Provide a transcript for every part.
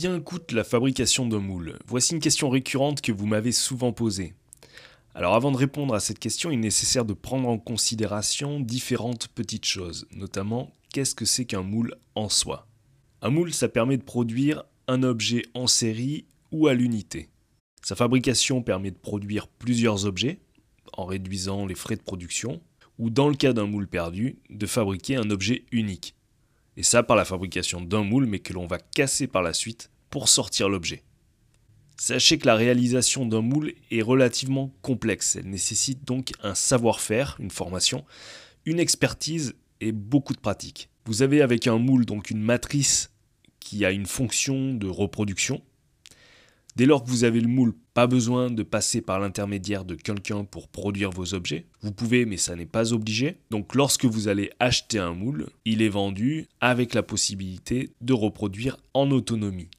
Combien coûte la fabrication d'un moule Voici une question récurrente que vous m'avez souvent posée. Alors avant de répondre à cette question, il est nécessaire de prendre en considération différentes petites choses, notamment qu'est-ce que c'est qu'un moule en soi? Un moule, ça permet de produire un objet en série ou à l'unité. Sa fabrication permet de produire plusieurs objets, en réduisant les frais de production, ou dans le cas d'un moule perdu, de fabriquer un objet unique. Et ça par la fabrication d'un moule, mais que l'on va casser par la suite pour sortir l'objet. Sachez que la réalisation d'un moule est relativement complexe. Elle nécessite donc un savoir-faire, une formation, une expertise et beaucoup de pratique. Vous avez avec un moule donc une matrice qui a une fonction de reproduction. Dès lors que vous avez le moule, pas besoin de passer par l'intermédiaire de quelqu'un pour produire vos objets. Vous pouvez, mais ça n'est pas obligé. Donc lorsque vous allez acheter un moule, il est vendu avec la possibilité de reproduire en autonomie.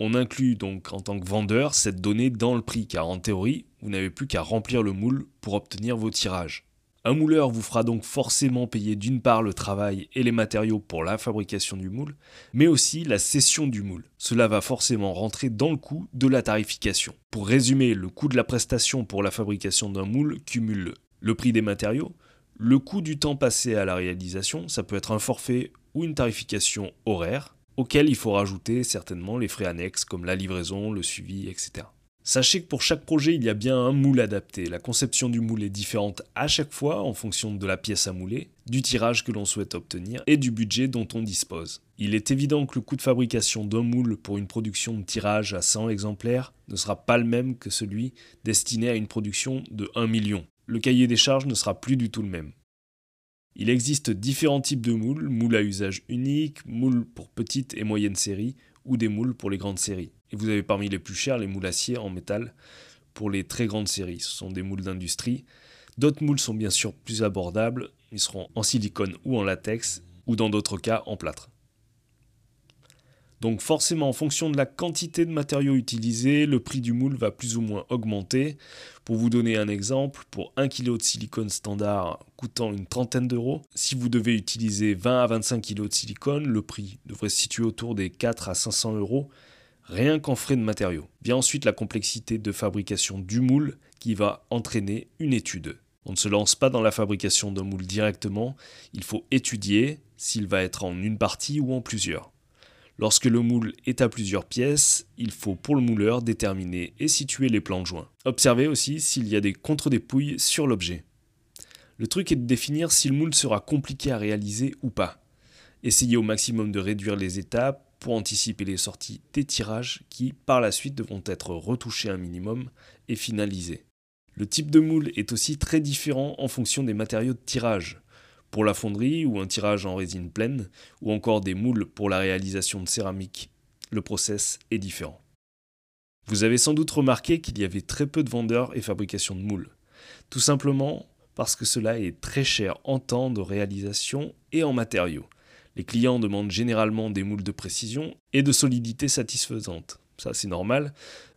On inclut donc en tant que vendeur cette donnée dans le prix car en théorie, vous n'avez plus qu'à remplir le moule pour obtenir vos tirages. Un mouleur vous fera donc forcément payer d'une part le travail et les matériaux pour la fabrication du moule, mais aussi la cession du moule. Cela va forcément rentrer dans le coût de la tarification. Pour résumer, le coût de la prestation pour la fabrication d'un moule cumule le prix des matériaux, le coût du temps passé à la réalisation, ça peut être un forfait ou une tarification horaire, auquel il faut rajouter certainement les frais annexes comme la livraison, le suivi, etc. Sachez que pour chaque projet, il y a bien un moule adapté. La conception du moule est différente à chaque fois en fonction de la pièce à mouler, du tirage que l'on souhaite obtenir et du budget dont on dispose. Il est évident que le coût de fabrication d'un moule pour une production de tirage à 100 exemplaires ne sera pas le même que celui destiné à une production de 1 million. Le cahier des charges ne sera plus du tout le même. Il existe différents types de moules, moules à usage unique, moules pour petites et moyennes séries ou des moules pour les grandes séries. Et vous avez parmi les plus chers les moules acier en métal pour les très grandes séries. Ce sont des moules d'industrie. D'autres moules sont bien sûr plus abordables. Ils seront en silicone ou en latex, ou dans d'autres cas en plâtre. Donc forcément, en fonction de la quantité de matériaux utilisés, le prix du moule va plus ou moins augmenter. Pour vous donner un exemple, pour 1 kg de silicone standard coûtant une trentaine d'euros, si vous devez utiliser 20 à 25 kg de silicone, le prix devrait se situer autour des 4 à 500 euros, rien qu'en frais de matériaux. Vient ensuite la complexité de fabrication du moule qui va entraîner une étude. On ne se lance pas dans la fabrication d'un moule directement, il faut étudier s'il va être en une partie ou en plusieurs. Lorsque le moule est à plusieurs pièces, il faut pour le mouleur déterminer et situer les plans de joints. Observez aussi s'il y a des contre-dépouilles sur l'objet. Le truc est de définir si le moule sera compliqué à réaliser ou pas. Essayez au maximum de réduire les étapes pour anticiper les sorties des tirages qui, par la suite, devront être retouchés un minimum et finalisés. Le type de moule est aussi très différent en fonction des matériaux de tirage pour la fonderie ou un tirage en résine pleine, ou encore des moules pour la réalisation de céramique. Le process est différent. Vous avez sans doute remarqué qu'il y avait très peu de vendeurs et fabrication de moules. Tout simplement parce que cela est très cher en temps de réalisation et en matériaux. Les clients demandent généralement des moules de précision et de solidité satisfaisante. Ça c'est normal,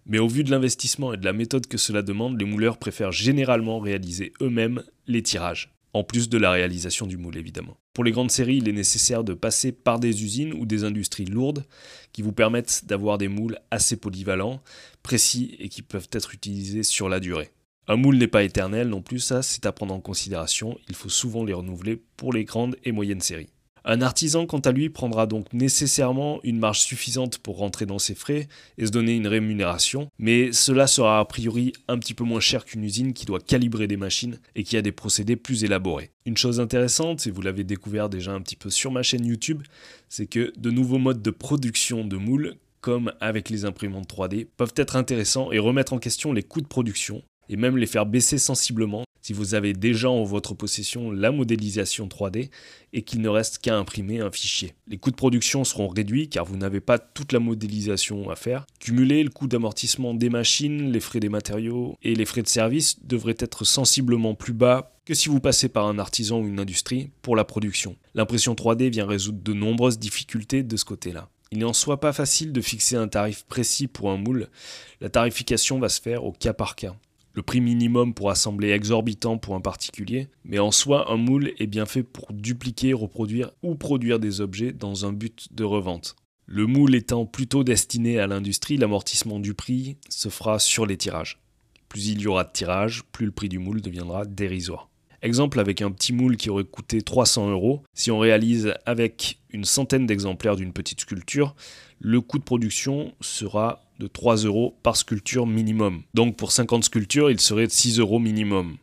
mais au vu de l'investissement et de la méthode que cela demande, les mouleurs préfèrent généralement réaliser eux-mêmes les tirages en plus de la réalisation du moule évidemment. Pour les grandes séries, il est nécessaire de passer par des usines ou des industries lourdes qui vous permettent d'avoir des moules assez polyvalents, précis et qui peuvent être utilisés sur la durée. Un moule n'est pas éternel non plus, ça c'est à prendre en considération, il faut souvent les renouveler pour les grandes et moyennes séries. Un artisan, quant à lui, prendra donc nécessairement une marge suffisante pour rentrer dans ses frais et se donner une rémunération, mais cela sera a priori un petit peu moins cher qu'une usine qui doit calibrer des machines et qui a des procédés plus élaborés. Une chose intéressante, et vous l'avez découvert déjà un petit peu sur ma chaîne YouTube, c'est que de nouveaux modes de production de moules, comme avec les imprimantes 3D, peuvent être intéressants et remettre en question les coûts de production et même les faire baisser sensiblement si vous avez déjà en votre possession la modélisation 3D et qu'il ne reste qu'à imprimer un fichier. Les coûts de production seront réduits car vous n'avez pas toute la modélisation à faire. Cumuler le coût d'amortissement des machines, les frais des matériaux et les frais de service devraient être sensiblement plus bas que si vous passez par un artisan ou une industrie pour la production. L'impression 3D vient résoudre de nombreuses difficultés de ce côté-là. Il n'est en soi pas facile de fixer un tarif précis pour un moule. La tarification va se faire au cas par cas. Le prix minimum pourra sembler exorbitant pour un particulier, mais en soi, un moule est bien fait pour dupliquer, reproduire ou produire des objets dans un but de revente. Le moule étant plutôt destiné à l'industrie, l'amortissement du prix se fera sur les tirages. Plus il y aura de tirages, plus le prix du moule deviendra dérisoire. Exemple avec un petit moule qui aurait coûté 300 euros, si on réalise avec une centaine d'exemplaires d'une petite sculpture, le coût de production sera de 3 euros par sculpture minimum. Donc pour 50 sculptures, il serait de 6 euros minimum.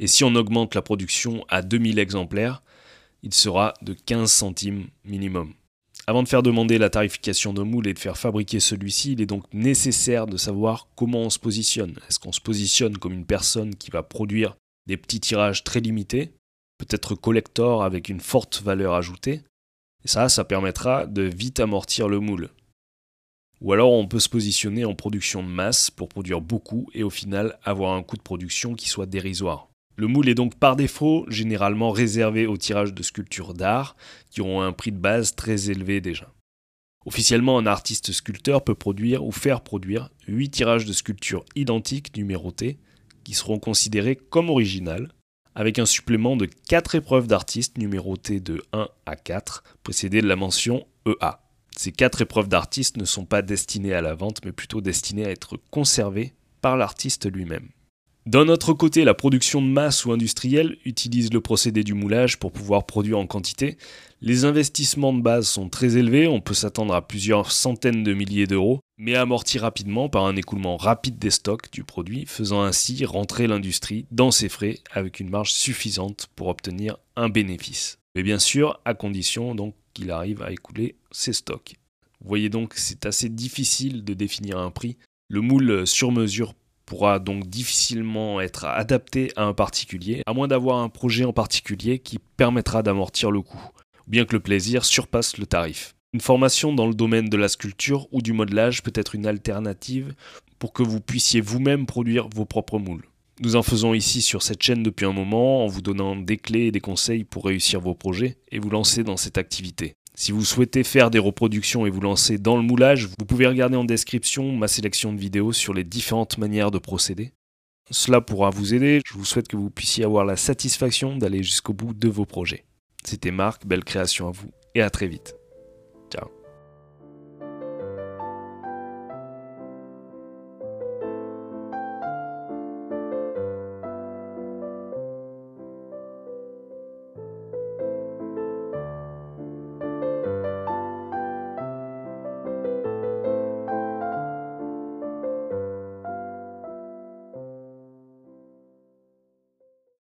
Et si on augmente la production à 2000 exemplaires, il sera de 15 centimes minimum. Avant de faire demander la tarification d'un moule et de faire fabriquer celui-ci, il est donc nécessaire de savoir comment on se positionne. Est-ce qu'on se positionne comme une personne qui va produire des petits tirages très limités, peut-être collector avec une forte valeur ajoutée? Et ça, ça permettra de vite amortir le moule. Ou alors on peut se positionner en production de masse pour produire beaucoup et au final avoir un coût de production qui soit dérisoire. Le moule est donc par défaut généralement réservé aux tirages de sculptures d'art qui ont un prix de base très élevé déjà. Officiellement, un artiste sculpteur peut produire ou faire produire 8 tirages de sculptures identiques numérotés qui seront considérés comme originales, avec un supplément de 4 épreuves d'artistes numérotées de 1 à 4, précédées de la mention EA. Ces 4 épreuves d'artistes ne sont pas destinées à la vente, mais plutôt destinées à être conservées par l'artiste lui-même. D'un autre côté, la production de masse ou industrielle utilise le procédé du moulage pour pouvoir produire en quantité. Les investissements de base sont très élevés, on peut s'attendre à plusieurs centaines de milliers d'euros, mais amortis rapidement par un écoulement rapide des stocks du produit, faisant ainsi rentrer l'industrie dans ses frais avec une marge suffisante pour obtenir un bénéfice. Mais bien sûr, à condition donc arrive à écouler ses stocks. Vous voyez donc c'est assez difficile de définir un prix. Le moule sur mesure pourra donc difficilement être adapté à un particulier, à moins d'avoir un projet en particulier qui permettra d'amortir le coût, bien que le plaisir surpasse le tarif. Une formation dans le domaine de la sculpture ou du modelage peut être une alternative pour que vous puissiez vous-même produire vos propres moules. Nous en faisons ici sur cette chaîne depuis un moment en vous donnant des clés et des conseils pour réussir vos projets et vous lancer dans cette activité. Si vous souhaitez faire des reproductions et vous lancer dans le moulage, vous pouvez regarder en description ma sélection de vidéos sur les différentes manières de procéder. Cela pourra vous aider, je vous souhaite que vous puissiez avoir la satisfaction d'aller jusqu'au bout de vos projets. C'était Marc, belle création à vous et à très vite.